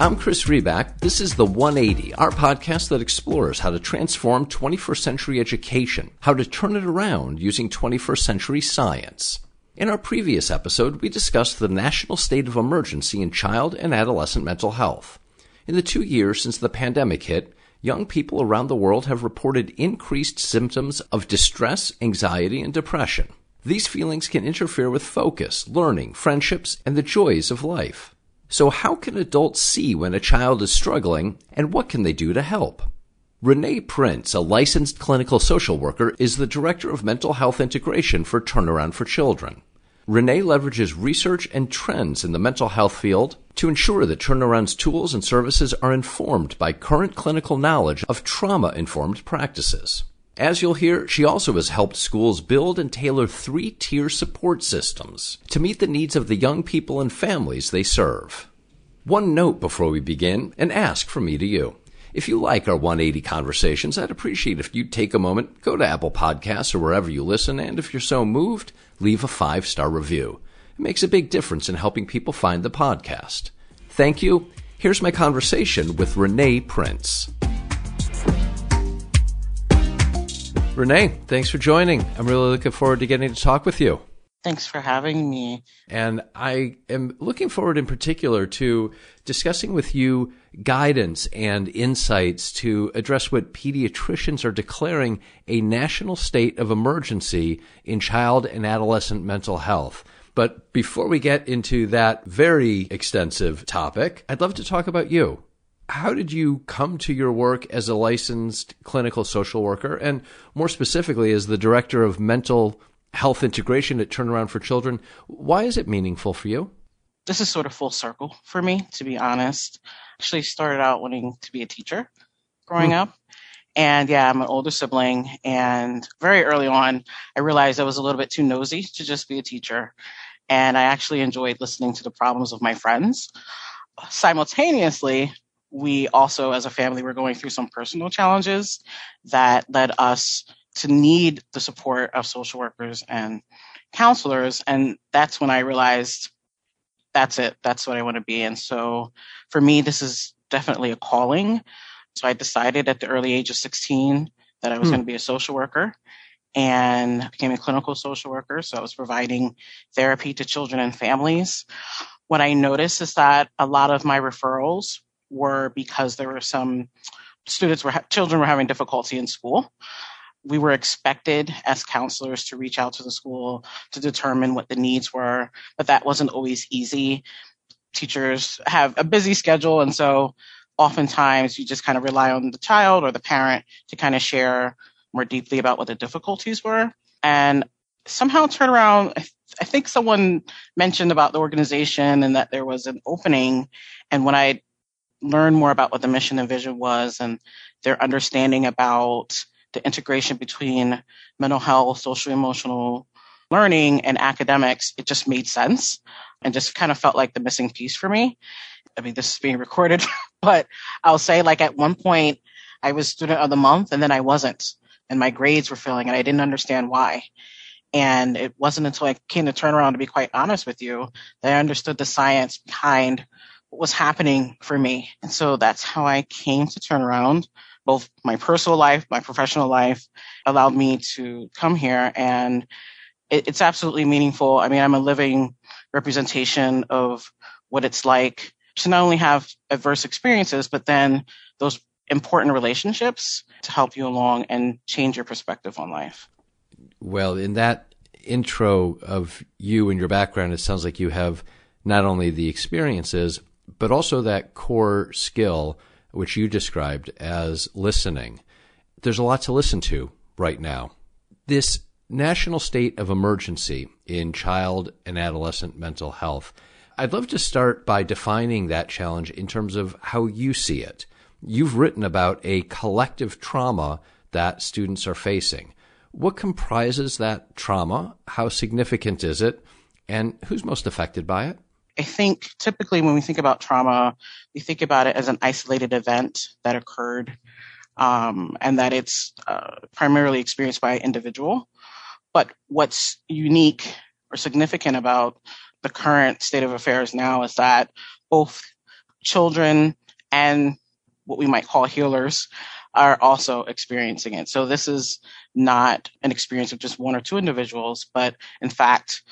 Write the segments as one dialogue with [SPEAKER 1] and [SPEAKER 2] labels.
[SPEAKER 1] I'm Chris Riback. This is The 180, our podcast that explores how to transform 21st century education, how to turn it around using 21st century science. In our previous episode, we discussed the national state of emergency in child and adolescent mental health. In the two years since the pandemic hit, young people around the world have reported increased symptoms of distress, anxiety, and depression. These feelings can interfere with focus, learning, friendships, and the joys of life. So, how can adults see when a child is struggling, and what can they do to help? Renee Prince, a licensed clinical social worker, is the Director of Mental Health Integration for Turnaround for Children. Renee leverages research and trends in the mental health field to ensure that Turnaround's tools and services are informed by current clinical knowledge of trauma informed practices. As you'll hear, she also has helped schools build and tailor three tier support systems to meet the needs of the young people and families they serve. One note before we begin, and ask from me to you. If you like our 180 conversations, I'd appreciate if you'd take a moment, go to Apple Podcasts or wherever you listen, and if you're so moved, leave a five star review. It makes a big difference in helping people find the podcast. Thank you. Here's my conversation with Renee Prince. Renee, thanks for joining. I'm really looking forward to getting to talk with you.
[SPEAKER 2] Thanks for having me.
[SPEAKER 1] And I am looking forward in particular to discussing with you guidance and insights to address what pediatricians are declaring a national state of emergency in child and adolescent mental health. But before we get into that very extensive topic, I'd love to talk about you how did you come to your work as a licensed clinical social worker? And more specifically as the director of mental health integration at turnaround for children why is it meaningful for you?
[SPEAKER 2] This is sort of full circle for me to be honest. Actually started out wanting to be a teacher growing hmm. up. And yeah i'm an older sibling. And very early on i realized i was a little bit too nosy to just be a teacher. And i actually enjoyed listening to the problems of my friends. Simultaneously we also, as a family, were going through some personal challenges that led us to need the support of social workers and counselors. And that's when I realized that's it. That's what I want to be. And so for me, this is definitely a calling. So I decided at the early age of 16 that I was hmm. going to be a social worker and became a clinical social worker. So I was providing therapy to children and families. What I noticed is that a lot of my referrals were because there were some students were children were having difficulty in school. We were expected as counselors to reach out to the school to determine what the needs were, but that wasn't always easy. Teachers have a busy schedule, and so oftentimes you just kind of rely on the child or the parent to kind of share more deeply about what the difficulties were. And somehow Turnaround. I think someone mentioned about the organization and that there was an opening. And when I learn more about what the mission and vision was and their understanding about the integration between mental health, social emotional learning, and academics, it just made sense and just kind of felt like the missing piece for me. I mean, this is being recorded, but I'll say like at one point I was student of the month and then I wasn't and my grades were failing and I didn't understand why. And it wasn't until I came to Turnaround to be quite honest with you that I understood the science behind was happening for me. And so that's how I came to Turnaround. Both my personal life, my professional life allowed me to come here and it, it's absolutely meaningful. I mean, I'm a living representation of what it's like to not only have adverse experiences, but then those important relationships to help you along and change your perspective on life.
[SPEAKER 1] Well, in that intro of you and your background, it sounds like you have not only the experiences, but also that core skill which you described as listening. There's a lot to listen to right now. This national state of emergency in child and adolescent mental health. I'd love to start by defining that challenge in terms of how you see it. You've written about a collective trauma that students are facing. What comprises that trauma? How significant is it? And who's most affected by it?
[SPEAKER 2] I think typically when we think about trauma, we think about it as an isolated event that occurred um, and that it's uh, primarily experienced by an individual. But what's unique or significant about the current state of affairs now is that both children and what we might call healers are also experiencing it. So this is not an experience of just one or two individuals, but in fact,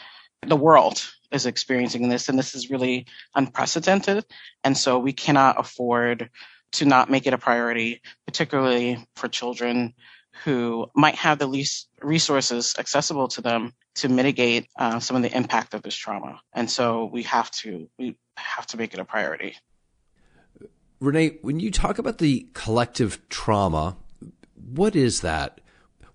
[SPEAKER 2] the world is experiencing this and this is really unprecedented. And so we cannot afford to not make it a priority, particularly for children who might have the least resources accessible to them to mitigate uh, some of the impact of this trauma. And so we have to we have to make it a priority.
[SPEAKER 1] Renee, when you talk about the collective trauma, what is that?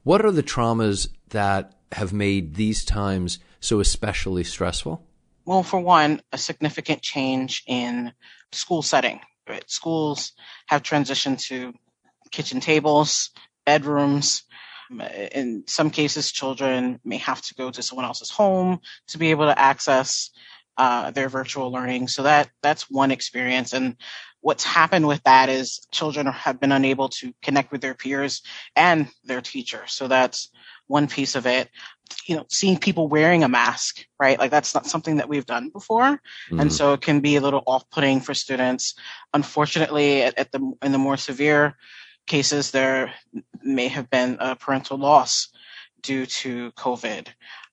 [SPEAKER 1] What are the traumas that have made these times so especially stressful?
[SPEAKER 2] Well, for one, a significant change in school setting. Right? Schools have transitioned to kitchen tables, bedrooms. In some cases, children may have to go to someone else's home to be able to access uh, their virtual learning. So that that's one experience. And what's happened with that is children have been unable to connect with their peers and their teacher. So that's one piece of it. You know, seeing people wearing a mask, right? Like that's not something that we've done before. Mm-hmm. And so it can be a little off putting for students. Unfortunately, at, at, the, in the more severe cases, there may have been a parental loss due to COVID,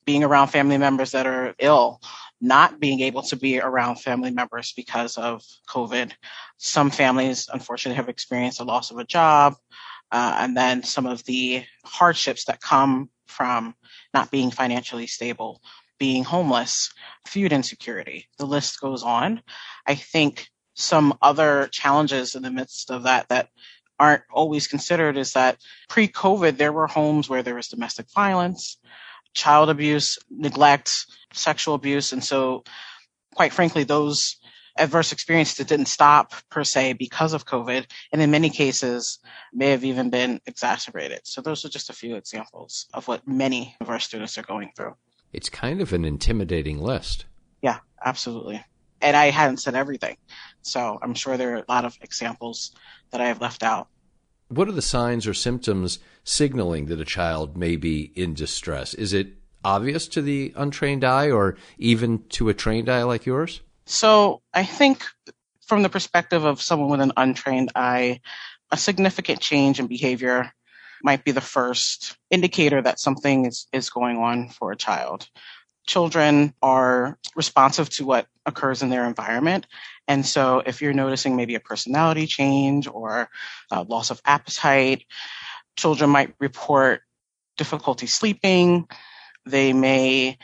[SPEAKER 2] being around family members that are ill not being able to be around family members because of COVID. Some families, unfortunately, have experienced a loss of a job, uh, and then some of the hardships that come from not being financially stable, being homeless, food insecurity. The list goes on. I think some other challenges in the midst of that that aren't always considered is that pre-COVID, there were homes where there was domestic violence, child abuse, neglect, sexual abuse. And so, quite frankly, those adverse experiences that didn't stop per se because of COVID, and in many cases may have even been exacerbated. So those are just a few examples of what many of our students are going through.
[SPEAKER 1] It's kind of an intimidating list.
[SPEAKER 2] Yeah, absolutely. And I hadn't said everything. So I'm sure there are a lot of examples that I have left out.
[SPEAKER 1] What are the signs or symptoms signaling that a child may be in distress? Is it obvious to the untrained eye or even to a trained eye like yours?
[SPEAKER 2] So I think from the perspective of someone with an untrained eye, a significant change in behavior might be the first indicator that something is, is going on for a child. Children are responsive to what occurs in their environment. And so if you're noticing maybe a personality change or loss of appetite, children might report difficulty sleeping, they may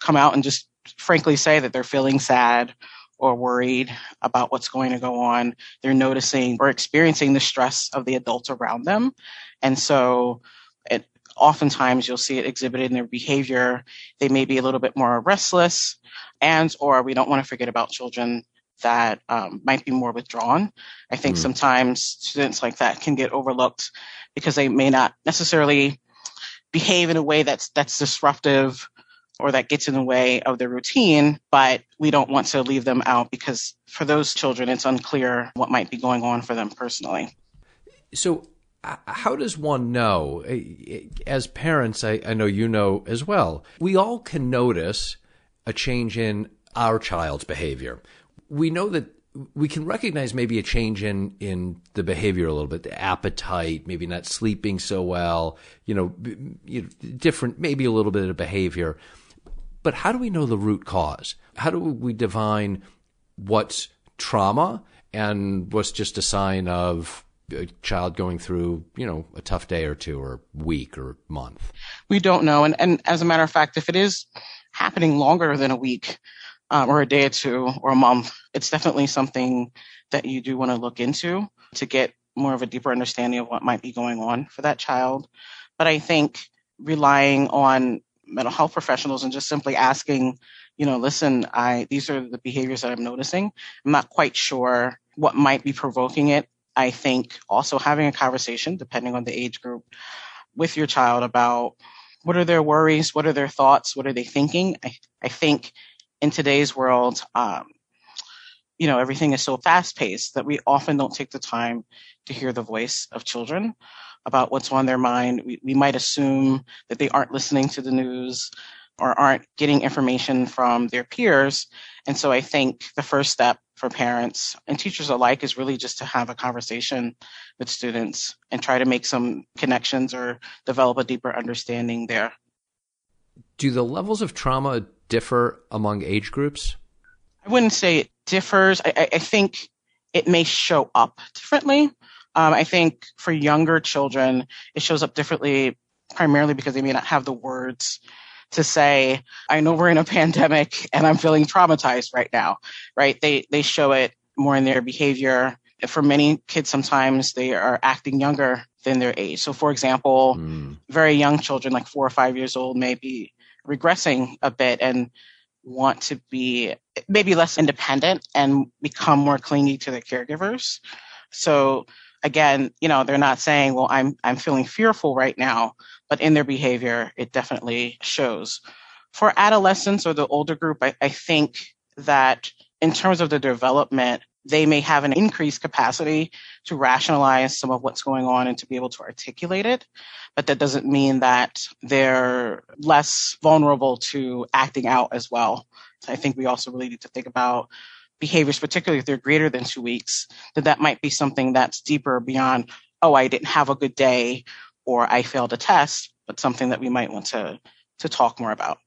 [SPEAKER 2] come out and just frankly say that they're feeling sad or worried about what's going to go on. They're noticing or experiencing the stress of the adults around them. And so it, oftentimes you'll see it exhibited in their behavior. They may be a little bit more restless and or we don't want to forget about children that um, might be more withdrawn. I think mm. sometimes students like that can get overlooked because they may not necessarily behave in a way that's that's disruptive or that gets in the way of their routine, but we don't want to leave them out because for those children, it's unclear what might be going on for them personally.
[SPEAKER 1] So, uh, how does one know? Uh, as parents, I, I know you know as well, we all can notice a change in our child's behavior. We know that we can recognize maybe a change in in the behavior a little bit, the appetite, maybe not sleeping so well, you know, you know, different, maybe a little bit of behavior. But how do we know the root cause? How do we divine what's trauma and what's just a sign of a child going through, you know, a tough day or two or week or month?
[SPEAKER 2] We don't know. And, and as a matter of fact, if it is happening longer than a week, um, or a day or two or a month, it's definitely something that you do want to look into to get more of a deeper understanding of what might be going on for that child. But I think relying on mental health professionals and just simply asking, you know, listen, I these are the behaviors that I'm noticing. I'm not quite sure what might be provoking it. I think also having a conversation, depending on the age group, with your child about what are their worries, what are their thoughts, what are they thinking. I, I think in today's world, um, you know, everything is so fast paced that we often don't take the time to hear the voice of children about what's on their mind. We, we might assume that they aren't listening to the news, or aren't getting information from their peers. And so I think the first step for parents and teachers alike is really just to have a conversation with students and try to make some connections or develop a deeper understanding there.
[SPEAKER 1] Do the levels of trauma differ among age groups?
[SPEAKER 2] I wouldn't say it differs. I, I think it may show up differently. Um, I think for younger children, it shows up differently primarily because they may not have the words to say, I know we're in a pandemic and I'm feeling traumatized right now, right? They, they show it more in their behavior. For many kids, sometimes they are acting younger than their age. So, for example, mm. very young children, like four or five years old, may be regressing a bit and want to be maybe less independent and become more clingy to their caregivers. So again, you know, they're not saying, well, I'm, I'm feeling fearful right now, but in their behavior, it definitely shows. For adolescents or the older group, I, I think that in terms of the development, they may have an increased capacity to rationalize some of what's going on and to be able to articulate it. But that doesn't mean that they're less vulnerable to acting out as well. So I think we also really need to think about behaviors, particularly if they're greater than two weeks, that that might be something that's deeper beyond, oh, I didn't have a good day or I failed a test, but something that we might want to, to talk more about.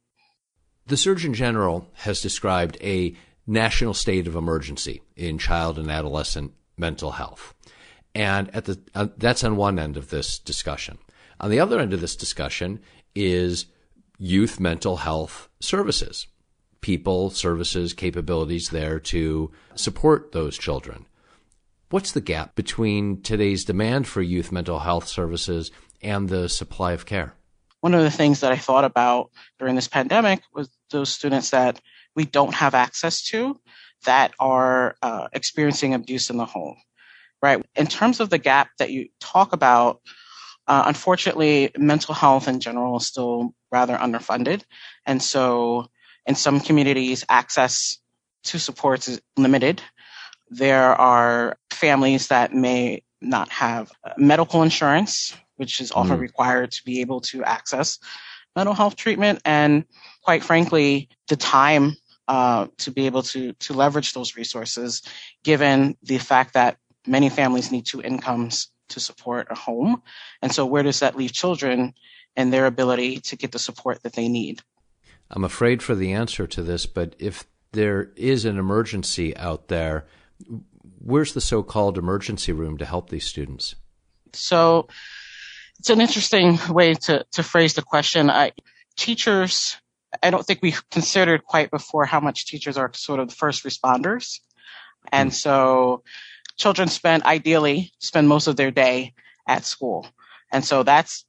[SPEAKER 1] The Surgeon General has described a national state of emergency in child and adolescent mental health. And at the uh, that's on one end of this discussion. On the other end of this discussion is youth mental health services people, services, capabilities there to support those children. What's the gap between today's demand for youth mental health services and the supply of care?
[SPEAKER 2] One of the things that I thought about during this pandemic was those students that we don't have access to that are uh, experiencing abuse in the home, right? In terms of the gap that you talk about, uh, unfortunately, mental health in general is still rather underfunded. And so in some communities, access to supports is limited. There are families that may not have medical insurance, which is often mm. required to be able to access mental health treatment. And quite frankly, the time uh, to be able to, to leverage those resources, given the fact that many families need two incomes to support a home. And so, where does that leave children and their ability to get the support that they need?
[SPEAKER 1] I'm afraid for the answer to this, but if there is an emergency out there, where's the so called emergency room to help these students?
[SPEAKER 2] So it's an interesting way to, to phrase the question. I, teachers, I don't think we've considered quite before how much teachers are sort of the first responders. And mm. so children spend, ideally, spend most of their day at school. And so that's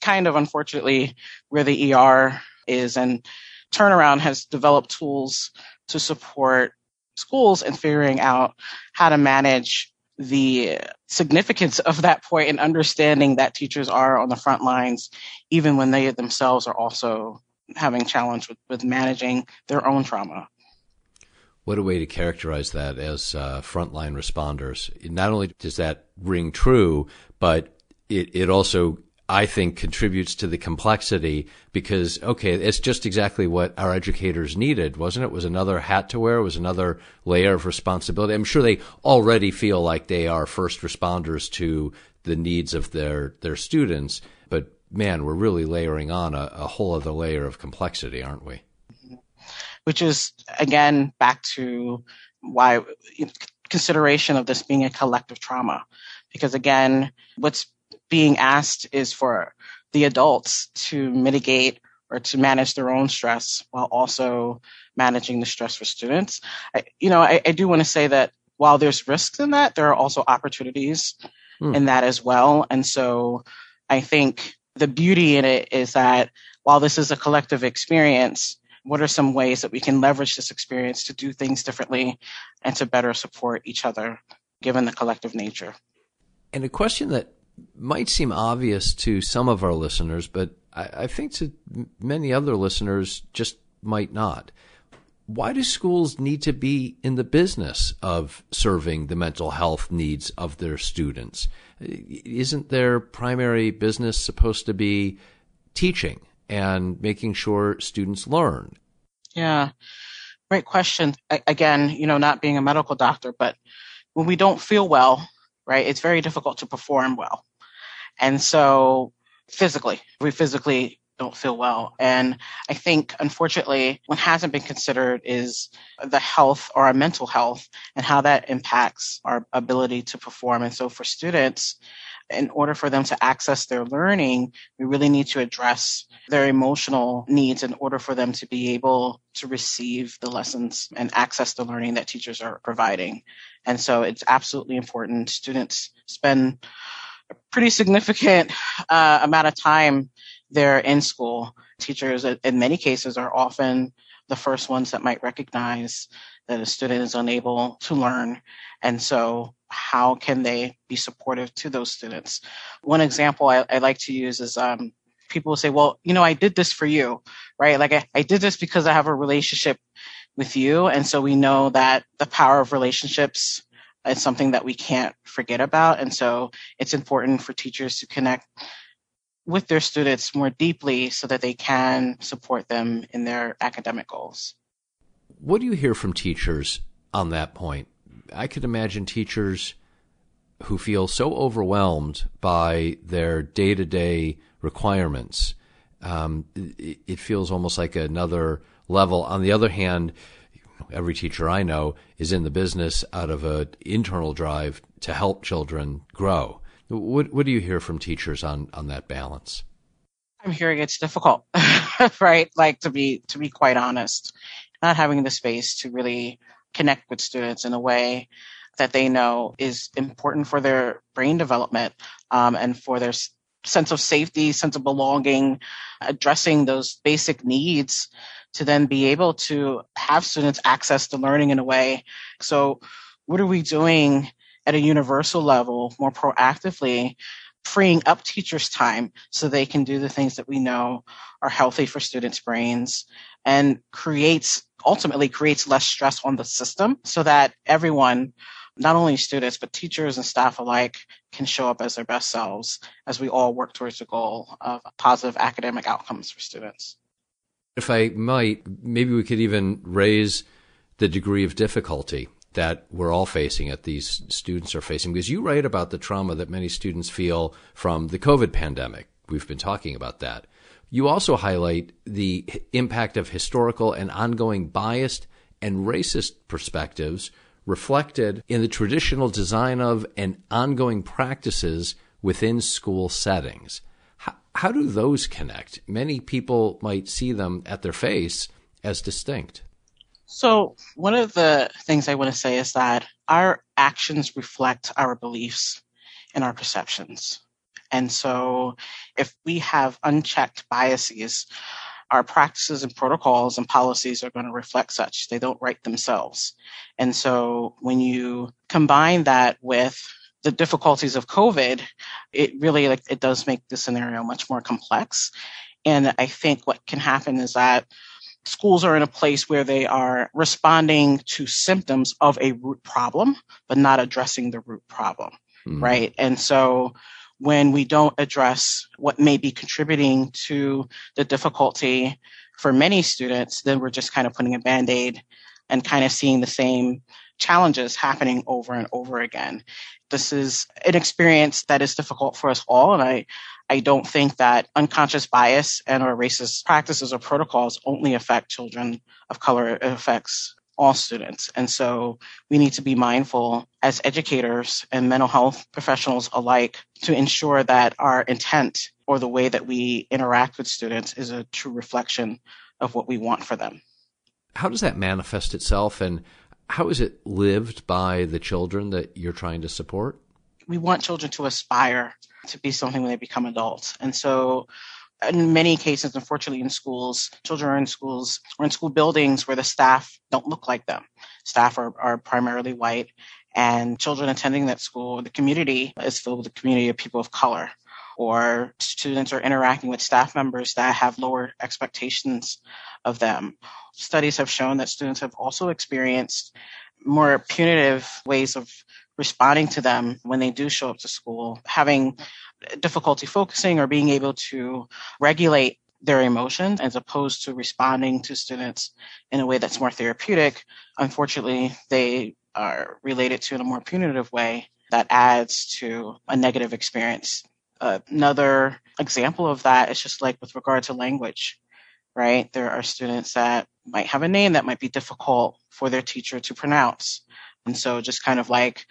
[SPEAKER 2] kind of unfortunately where the ER is. And Turnaround has developed tools to support schools in figuring out how to manage the significance of that point and understanding that teachers are on the front lines, even when they themselves are also having challenge with, with managing their own trauma.
[SPEAKER 1] What a way to characterize that as uh, frontline responders. Not only does that ring true, but it, it also I think contributes to the complexity because, okay, it's just exactly what our educators needed, wasn't it? Was another hat to wear, was another layer of responsibility. I'm sure they already feel like they are first responders to the needs of their, their students, but man, we're really layering on a, a whole other layer of complexity, aren't we?
[SPEAKER 2] Which is, again, back to why consideration of this being a collective trauma. Because again, what's being asked is for the adults to mitigate or to manage their own stress while also managing the stress for students. I, you know, I, I do want to say that while there's risks in that, there are also opportunities mm. in that as well. And so I think the beauty in it is that while this is a collective experience, what are some ways that we can leverage this experience to do things differently and to better support each other given the collective nature?
[SPEAKER 1] And a question that might seem obvious to some of our listeners, but I, I think to many other listeners just might not. Why do schools need to be in the business of serving the mental health needs of their students? Isn't their primary business supposed to be teaching and making sure students learn?
[SPEAKER 2] Yeah, great question. I, again, you know, not being a medical doctor, but when we don't feel well, right, it's very difficult to perform well. And so physically, we physically don't feel well. And I think, unfortunately, what hasn't been considered is the health or our mental health and how that impacts our ability to perform. And so for students, in order for them to access their learning, we really need to address their emotional needs in order for them to be able to receive the lessons and access the learning that teachers are providing. And so it's absolutely important. Students spend a pretty significant uh, amount of time there in school. Teachers, in many cases, are often the first ones that might recognize that a student is unable to learn. And so how can they be supportive to those students? One example I, I like to use is um, people will say, well, you know, I did this for you, right? Like I, I did this because I have a relationship with you. And so we know that the power of relationships is something that we can't forget about. And so it's important for teachers to connect with their students more deeply so that they can support them in their academic goals.
[SPEAKER 1] What do you hear from teachers on that point? I could imagine teachers who feel so overwhelmed by their day to day requirements. Um, it, it, feels almost like another level. On the other hand, every teacher I know is in the business out of an internal drive to help children grow. What, what do you hear from teachers on, on that balance?
[SPEAKER 2] I'm hearing it's difficult, right? Like to be to be quite honest, not having the space to really connect with students in a way that they know is important for their brain development um, and for their sense of safety, sense of belonging, addressing those basic needs to then be able to have students access to learning in a way. So, what are we doing at a universal level more proactively? freeing up teachers' time so they can do the things that we know are healthy for students' brains and creates ultimately creates less stress on the system so that everyone not only students but teachers and staff alike can show up as their best selves as we all work towards the goal of positive academic outcomes for students.
[SPEAKER 1] If I might, maybe we could even raise the degree of difficulty that we're all facing, that these students are facing, because you write about the trauma that many students feel from the COVID pandemic. We've been talking about that. You also highlight the impact of historical and ongoing biased and racist perspectives reflected in the traditional design of and ongoing practices within school settings. How, do those connect? Many people might see them at their face as distinct.
[SPEAKER 2] So, one of the things I want to say is that our actions reflect our beliefs and our perceptions. And so, if we have unchecked biases, our practices and protocols and policies are going to reflect such. They don't write themselves. And so, when you combine that with the difficulties of COVID, it really like it does make the scenario much more complex. And I think what can happen is that schools are in a place where they are responding to symptoms of a root problem, but not addressing the root problem. Mm. Right. And so when we don't address what may be contributing to the difficulty for many students, then we're just kind of putting a band aid and kind of seeing the same challenges happening over and over again. This is an experience that is difficult for us all. And I, I don't think that unconscious bias and or racist practices or protocols only affect children of color. It affects all students. And so we need to be mindful as educators and mental health professionals alike to ensure that our intent or the way that we interact with students is a true reflection of what we want for them.
[SPEAKER 1] How does that manifest itself and how is it lived by the children that you're trying to support?
[SPEAKER 2] We want children to aspire to be something when they become adults. And so in many cases, unfortunately, in schools, children are in schools or in school buildings where the staff don't look like them. Staff are, are primarily white, and children attending that school, the community is filled with a community of people of color. Or students are interacting with staff members that have lower expectations of them. Studies have shown that students have also experienced more punitive ways of responding to them when they do show up to school, having difficulty focusing or being able to regulate their emotions as opposed to responding to students in a way that's more therapeutic. Unfortunately, they are related to in a more punitive way that adds to a negative experience. Another example of that is just like with regard to language, right? There are students that might have a name that might be difficult for their teacher to pronounce. And so just kind of like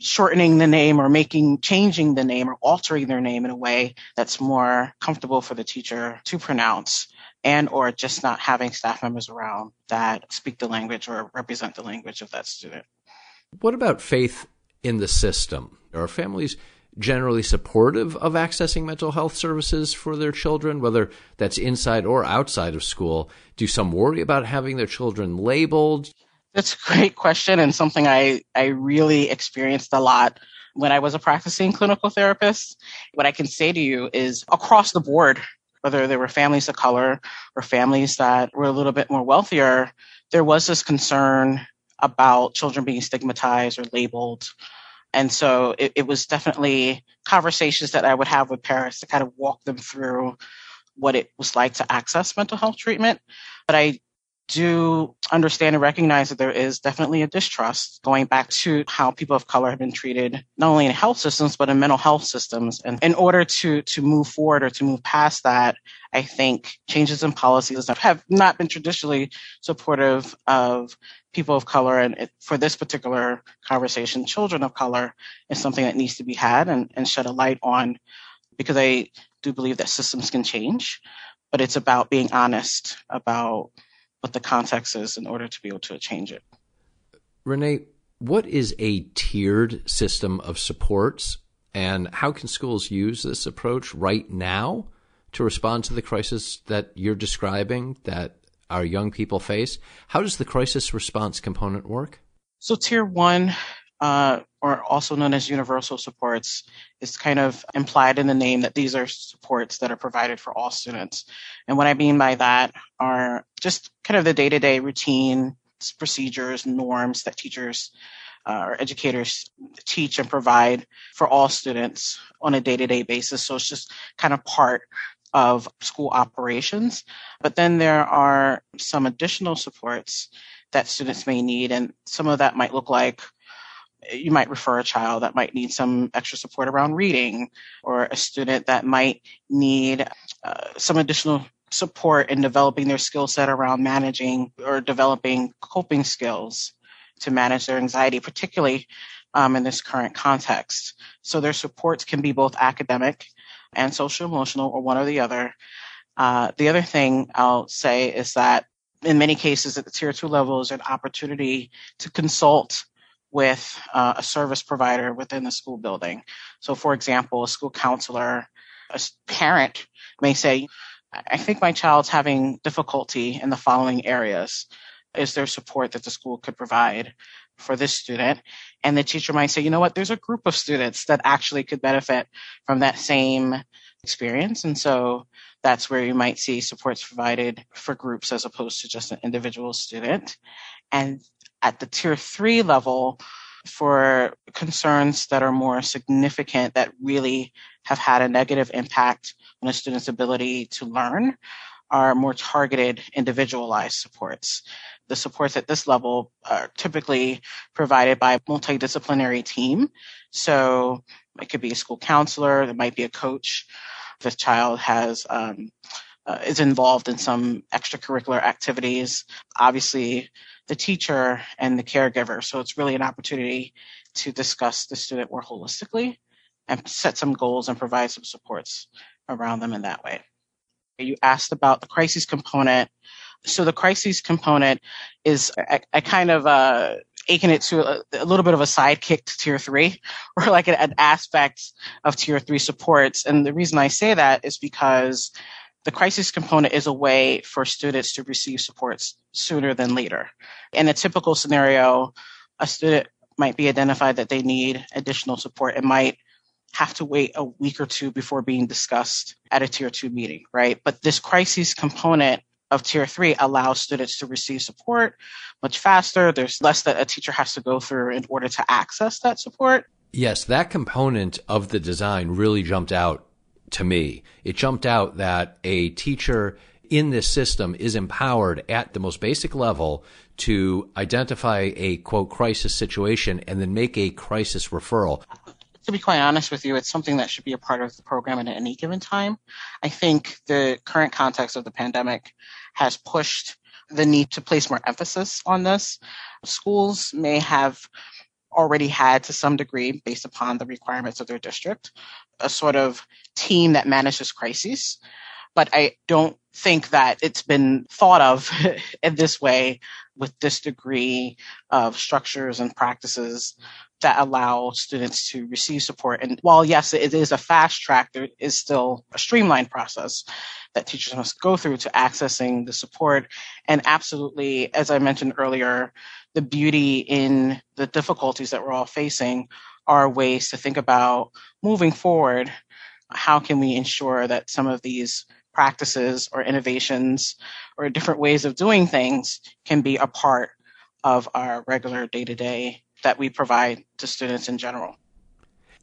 [SPEAKER 2] shortening the name or making changing the name or altering their name in a way that's more comfortable for the teacher to pronounce and or just not having staff members around that speak the language or represent the language of that student.
[SPEAKER 1] What about faith in the system? Are families generally supportive of accessing mental health services for their children, whether that's inside or outside of school? Do some worry about having their children labeled?
[SPEAKER 2] That's a great question and something I, I really experienced a lot when I was a practicing clinical therapist. What I can say to you is across the board, whether there were families of color or families that were a little bit more wealthier, there was this concern about children being stigmatized or labeled. And so it, it was definitely conversations that I would have with parents to kind of walk them through what it was like to access mental health treatment. But I do understand and recognize that there is definitely a distrust going back to how people of color have been treated, not only in health systems, but in mental health systems. And in order to, to move forward or to move past that, I think changes in policies have not been traditionally supportive of people of color. And it, for this particular conversation, children of color is something that needs to be had and, and shed a light on because I do believe that systems can change, but it's about being honest about what the context is in order to be able to change it.
[SPEAKER 1] Renee, what is a tiered system of supports and how can schools use this approach right now to respond to the crisis that you're describing that our young people face? How does the crisis response component work?
[SPEAKER 2] So, tier one uh, or also known as universal supports, is kind of implied in the name that these are supports that are provided for all students. And what I mean by that are just kind of the day to day routine procedures, norms that teachers uh, or educators teach and provide for all students on a day to day basis. So it's just kind of part of school operations. But then there are some additional supports that students may need, and some of that might look like you might refer a child that might need some extra support around reading or a student that might need uh, some additional support in developing their skill set around managing or developing coping skills to manage their anxiety, particularly um, in this current context. So their supports can be both academic and social emotional or one or the other. Uh, the other thing I'll say is that in many cases at the tier two level is an opportunity to consult with uh, a service provider within the school building. So, for example, a school counselor, a parent may say, I think my child's having difficulty in the following areas. Is there support that the school could provide for this student? And the teacher might say, you know what, there's a group of students that actually could benefit from that same experience. And so that's where you might see supports provided for groups as opposed to just an individual student. And at the tier three level for concerns that are more significant that really have had a negative impact on a student's ability to learn are more targeted individualized supports. The supports at this level are typically provided by a multidisciplinary team. So it could be a school counselor, there might be a coach. A child has um, uh, is involved in some extracurricular activities, obviously the teacher and the caregiver. So it's really an opportunity to discuss the student more holistically and set some goals and provide some supports around them in that way. You asked about the crises component. So the crises component is I, I kind of uh, akin it to a, a, little bit of a sidekick to tier three or like an, an aspect of tier three supports. And the reason I say that is because the crisis component is a way for students to receive supports sooner than later. In a typical scenario, a student might be identified that they need additional support and might have to wait a week or two before being discussed at a tier two meeting, right? But this crisis component of tier three allows students to receive support much faster. There's less that a teacher has to go through in order to access that support.
[SPEAKER 1] Yes, that component of the design really jumped out to me. It jumped out that a teacher in this system is empowered at the most basic level to identify a quote crisis situation and then make a crisis referral.
[SPEAKER 2] To be quite honest with you, it's something that should be a part of the program at any given time. I think the current context of the pandemic has pushed the need to place more emphasis on this. Schools may have already had to some degree, based upon the requirements of their district, a sort of team that manages crises. But I don't think that it's been thought of in this way with this degree of structures and practices that allow students to receive support. And while yes, it is a fast track, there is still a streamlined process that teachers must go through to accessing the support. And absolutely, as I mentioned earlier, the beauty in the difficulties that we're all facing are ways to think about moving forward. How can we ensure that some of these practices or innovations or different ways of doing things can be a part of our regular day to day that we provide to students in general.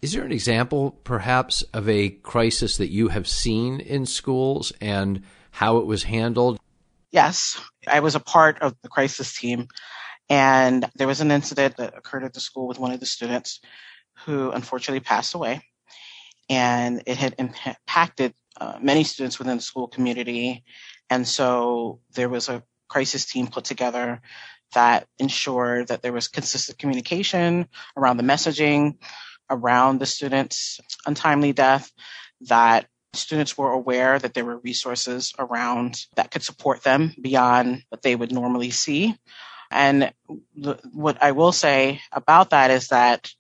[SPEAKER 1] Is there an example, perhaps, of a crisis that you have seen in schools and how it was handled?
[SPEAKER 2] Yes, I was a part of the crisis team, and there was an incident that occurred at the school with one of the students who unfortunately passed away. And it had impacted uh, many students within the school community. And so there was a crisis team put together that ensured that there was consistent communication around the messaging, around the student's untimely death, that students were aware that there were resources around that could support them beyond what they would normally see. And the, what I will say about that is that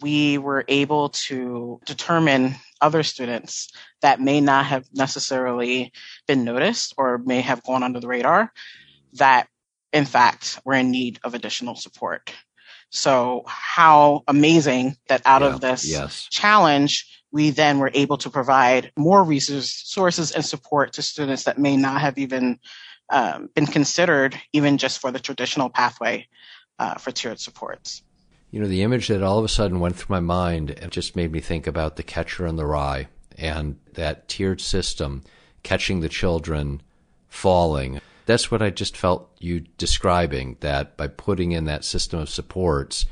[SPEAKER 2] we were able to determine other students that may not have necessarily been noticed or may have gone under the radar that in fact were in need of additional support. So how amazing that out yeah, of this yes. challenge, we then were able to provide more resources and support to students that may not have even um, been considered even just for the traditional pathway uh, for tiered supports.
[SPEAKER 1] You know, the image that all of a sudden went through my mind it just made me think about the catcher in the rye and that tiered system catching the children falling. That's what I just felt you describing that by putting in that system of supports,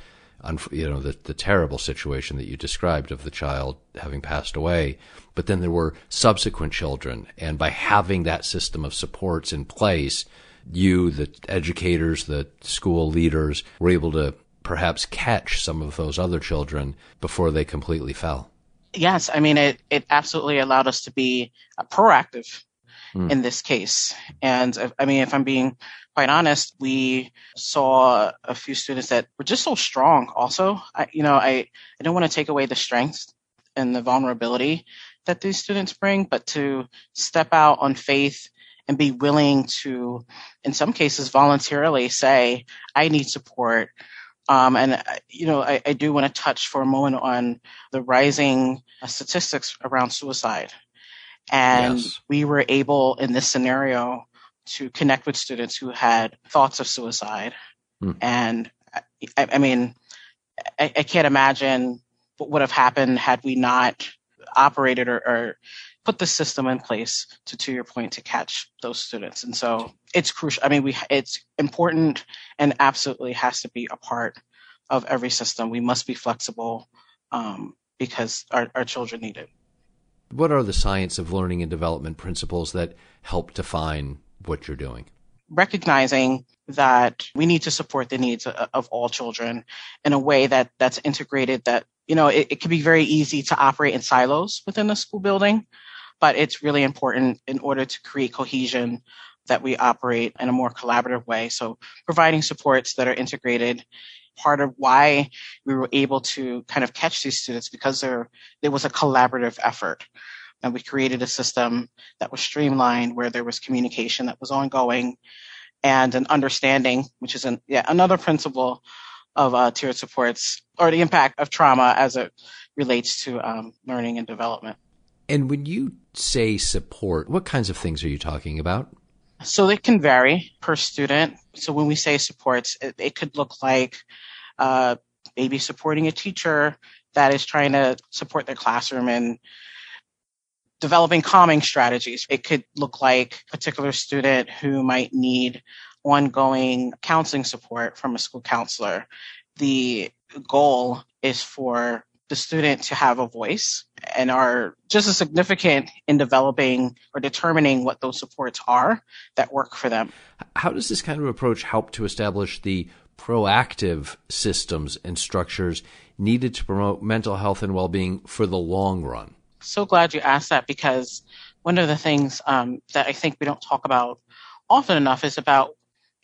[SPEAKER 1] you know, the, the terrible situation that you described of the child having passed away. But then there were subsequent children. And by having that system of supports in place, you, the educators, the school leaders were able to perhaps catch some of those other children before they completely fell.
[SPEAKER 2] Yes, I mean it. It absolutely allowed us to be uh, proactive mm. in this case. And uh, I mean, if I'm being quite honest, we saw a few students that were just so strong. Also, I, you know, I I don't want to take away the strength and the vulnerability that these students bring, but to step out on faith and be willing to, in some cases, voluntarily say, "I need support." Um, and, uh, you know, I, I do want to touch for a moment on the rising uh, statistics around suicide. And yes. we were able in this scenario to connect with students who had thoughts of suicide. Hmm. And I, I mean, I, I, can't imagine what would have happened had we not operated or, or put the system in place to, to your point, to catch those students. And so it's crucial. I mean, we, it's important and absolutely has to be a part of every system. We must be flexible um, because our, our children need it.
[SPEAKER 1] What are the science of learning and development principles that help define what you're doing?
[SPEAKER 2] Recognizing that we need to support the needs of, all children in a way that that's integrated that you know it, it can be very easy to operate in silos within the school building but it's really important in order to create cohesion that we operate in a more collaborative way. So providing supports that are integrated. Part of why we were able to kind of catch these students because there, there was a collaborative effort. And we created a system that was streamlined where there was communication that was ongoing and an understanding, which is an, yeah, another principle of uh, tiered supports or the impact of trauma as it relates to um, learning and development.
[SPEAKER 1] And when you say support, what kinds of things are you talking about?
[SPEAKER 2] So they can vary per student. So when we say supports, it, it could look like uh, maybe supporting a teacher that is trying to support their classroom and developing calming strategies. It could look like a particular student who might need ongoing counseling support from a school counselor. The goal is for the student to have a voice and are just as significant in developing or determining what those supports are that work for them.
[SPEAKER 1] How does this kind of approach help to establish the proactive systems and structures needed to promote mental health and well-being for the long run?
[SPEAKER 2] So glad you asked that because one of the things um, that I think we don't talk about often enough is about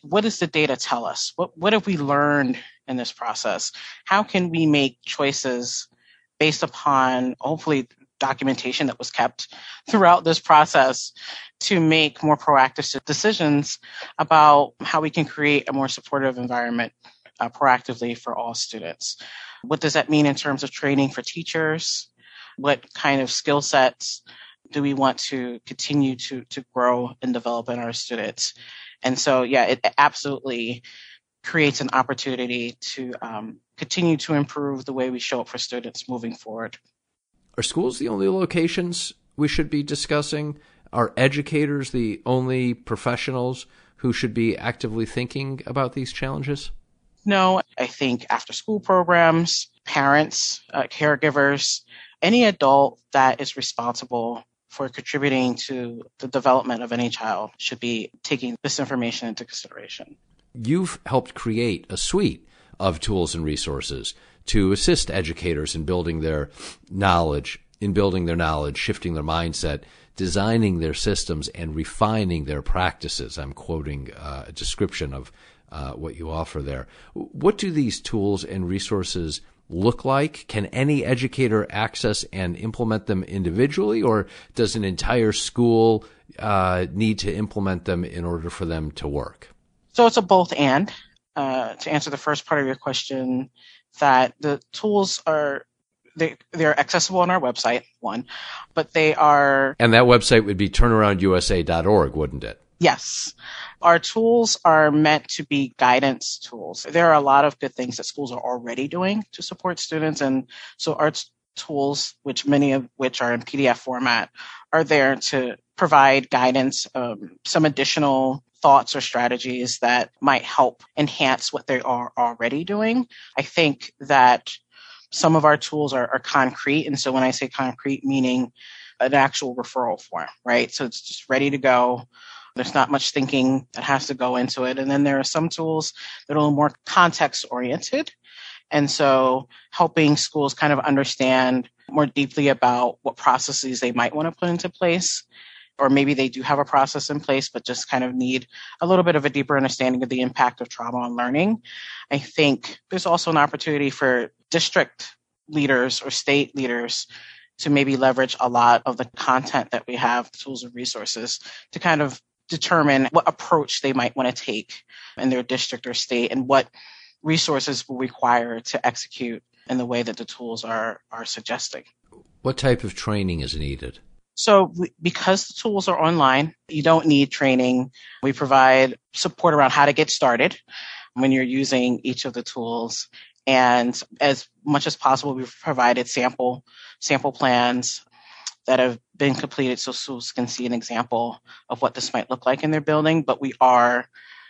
[SPEAKER 2] what does the data tell us? What what have we learned in this process? How can we make choices based upon hopefully documentation that was kept throughout this process to make more proactive decisions about how we can create a more supportive environment uh, proactively for all students. What does that mean in terms of training for teachers? What kind of skill sets do we want to continue to, to grow and develop in our students? And so, yeah, it absolutely creates an opportunity to um, continue to improve the way we show up for students moving forward.
[SPEAKER 1] Are schools the only locations we should be discussing? Are educators the only professionals who should be actively thinking about these challenges?
[SPEAKER 2] No, I think after school programs, parents, uh, caregivers, any adult that is responsible for contributing to the development of any child should be taking this information into consideration.
[SPEAKER 1] You've helped create a suite of tools and resources to assist educators in building their knowledge, in building their knowledge, shifting their mindset, designing their systems, and refining their practices. I'm quoting uh, a description of uh, what you offer there. What do these tools and resources look like? Can any educator access and implement them individually, or does an entire school uh, need to implement them in order for them to work?
[SPEAKER 2] So it's a both and. Uh, to answer the first part of your question, that the tools are they they're accessible on our website, one, but they are
[SPEAKER 1] And that website would be turnaroundusa.org, wouldn't it?
[SPEAKER 2] Yes. Our tools are meant to be guidance tools. There are a lot of good things that schools are already doing to support students. And so our t- tools, which many of which are in PDF format, are there to provide guidance, um, some additional thoughts or strategies that might help enhance what they are already doing. I think that some of our tools are, are concrete. And so when I say concrete, meaning an actual referral form, right? So it's just ready to go. There's not much thinking that has to go into it. And then there are some tools that are a little more context oriented. And so helping schools kind of understand more deeply about what processes they might want to put into place. Or maybe they do have a process in place, but just kind of need a little bit of a deeper understanding of the impact of trauma on learning. I think there's also an opportunity for district leaders or state leaders to maybe leverage a lot of the content that we have, tools and resources to kind of determine what approach they might want to take in their district or state and what resources will require to execute in the way that the tools are are suggesting.
[SPEAKER 1] What type of training is needed?
[SPEAKER 2] So because the tools are online, you don't need training. We provide support around how to get started when you're using each of the tools. And as much as possible, we've provided sample sample plans that have been completed so schools can see an example of what this might look like in their building. But we are,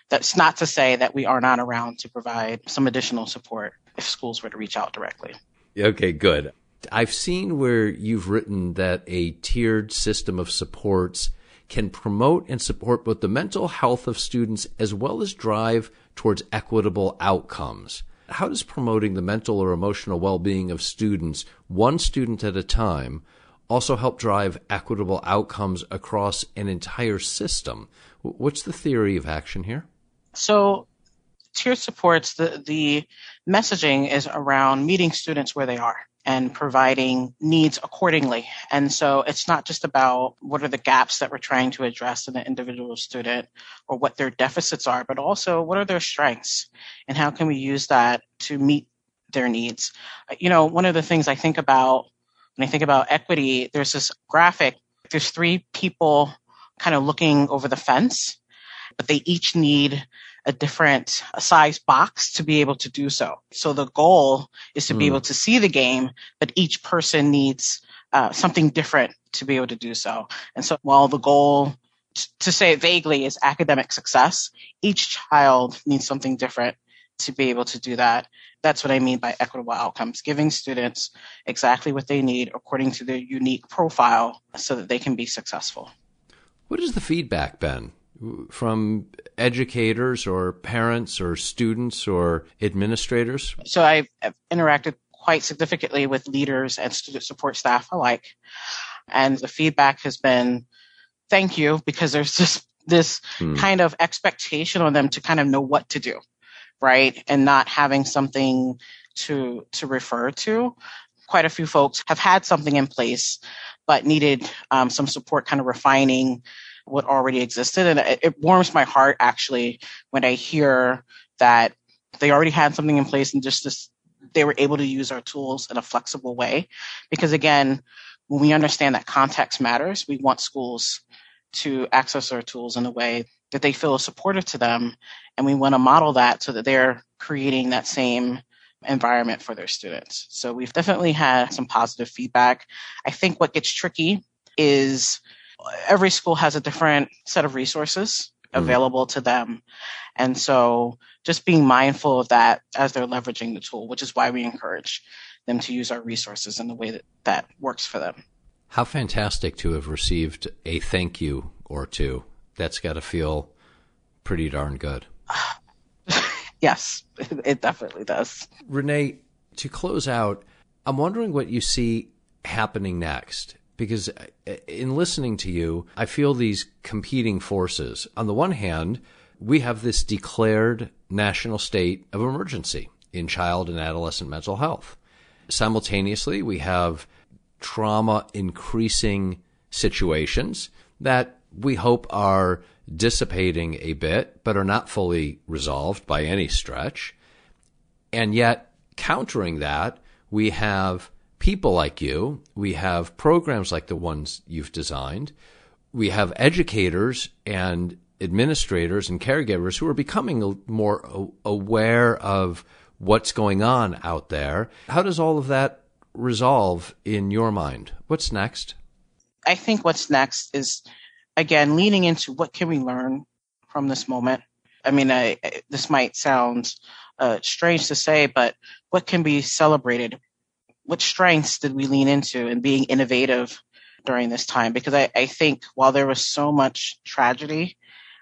[SPEAKER 2] that's not to say that we are not around to provide some additional support if schools were to reach out directly.
[SPEAKER 1] Okay, good. I've seen where you've written that a tiered system of supports can promote and support both the mental health of students as well as drive towards equitable outcomes. How does promoting the mental or emotional well being of students, one student at a time, also help drive equitable outcomes across an entire system. What's the theory of action here?
[SPEAKER 2] So, tier supports the, the messaging is around meeting students where they are and providing needs accordingly. And so it's not just about what are the gaps that we're trying to address in an individual student or what their deficits are, but also what are their strengths and how can we use that to meet their needs. You know, one of the things I think about when I think about equity, there's this graphic. There's three people kind of looking over the fence, but they each need a different size box to be able to do so. So the goal is to mm. be hmm. able to see the game, but each person needs uh, something different to be able to do so. And so while the goal to say it vaguely is academic success, each child needs something different to be able to do that. That's what I mean by equitable outcomes, giving students exactly what they need according to their unique profile so that they can be successful.
[SPEAKER 1] What has the feedback been from educators or parents or students or administrators?
[SPEAKER 2] So I've interacted quite significantly with leaders and student support staff alike. And the feedback has been thank you because there's just this hmm. kind of expectation on them to kind of know what to do, right? And not having something to to refer to. Quite a few folks have had something in place, but needed um, some support, kind of refining what already existed. And it, it warms my heart actually when I hear that they already had something in place and just this they were able to use our tools in a flexible way. Because again, when we understand that context matters, we want schools to access our tools in a way that they feel is supportive to them. And we want to model that so that they're creating that same environment for their students. So we've definitely had some positive feedback. I think what gets tricky is every school has a different set of resources mm. available to them. And so just being mindful of that as they're leveraging the tool, which is why we encourage them to use our resources in the way that that works for them.
[SPEAKER 1] How fantastic to have received a thank you or two. That's got to feel pretty darn good.
[SPEAKER 2] yes, it definitely does.
[SPEAKER 1] Renee, to close out, I'm wondering what you see happening next. Because uh, in listening to you, I feel these competing forces. On the one hand, we have this declared national state of emergency in child and adolescent mental health. Simultaneously, we have trauma increasing situations that we hope are dissipating a bit, but are not fully resolved by any stretch. And yet, countering that, we have people like you, we have programs like the ones you've designed, we have educators and administrators and caregivers who are becoming more aware of what's going on out there. How does all of that resolve in your mind? What's next?
[SPEAKER 2] I think what's next is again leaning into what can we learn from this moment. I mean, I, I, this might sound uh, strange to say, but what can be celebrated? What strengths did we lean into in being innovative during this time? Because I, I think while there was so much tragedy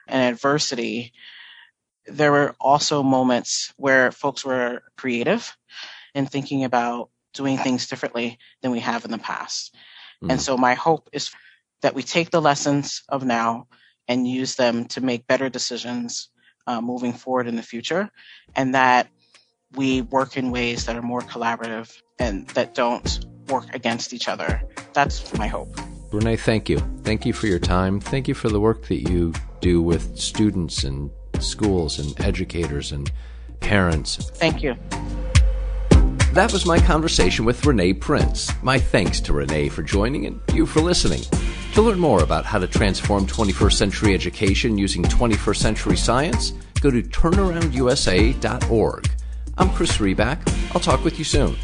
[SPEAKER 2] and adversity, there were also moments where folks were creative in thinking about doing things differently than we have in the past. Mm. And so my hope is that we take the lessons of now and use them to make better decisions uh, moving forward in the future, and that we work in ways that are more collaborative and that don't work against each other. That's my hope.
[SPEAKER 1] Renee, thank you. Thank you for your time. Thank you for the work that you do with students and schools and educators and parents.
[SPEAKER 2] Thank you.
[SPEAKER 1] That was my conversation with Renee Prince. My thanks to Renee for joining and you for listening. To learn more about how to transform 21st century education using 21st century science, go to turnaroundusa.org. I'm Chris Riback. I'll talk with you soon.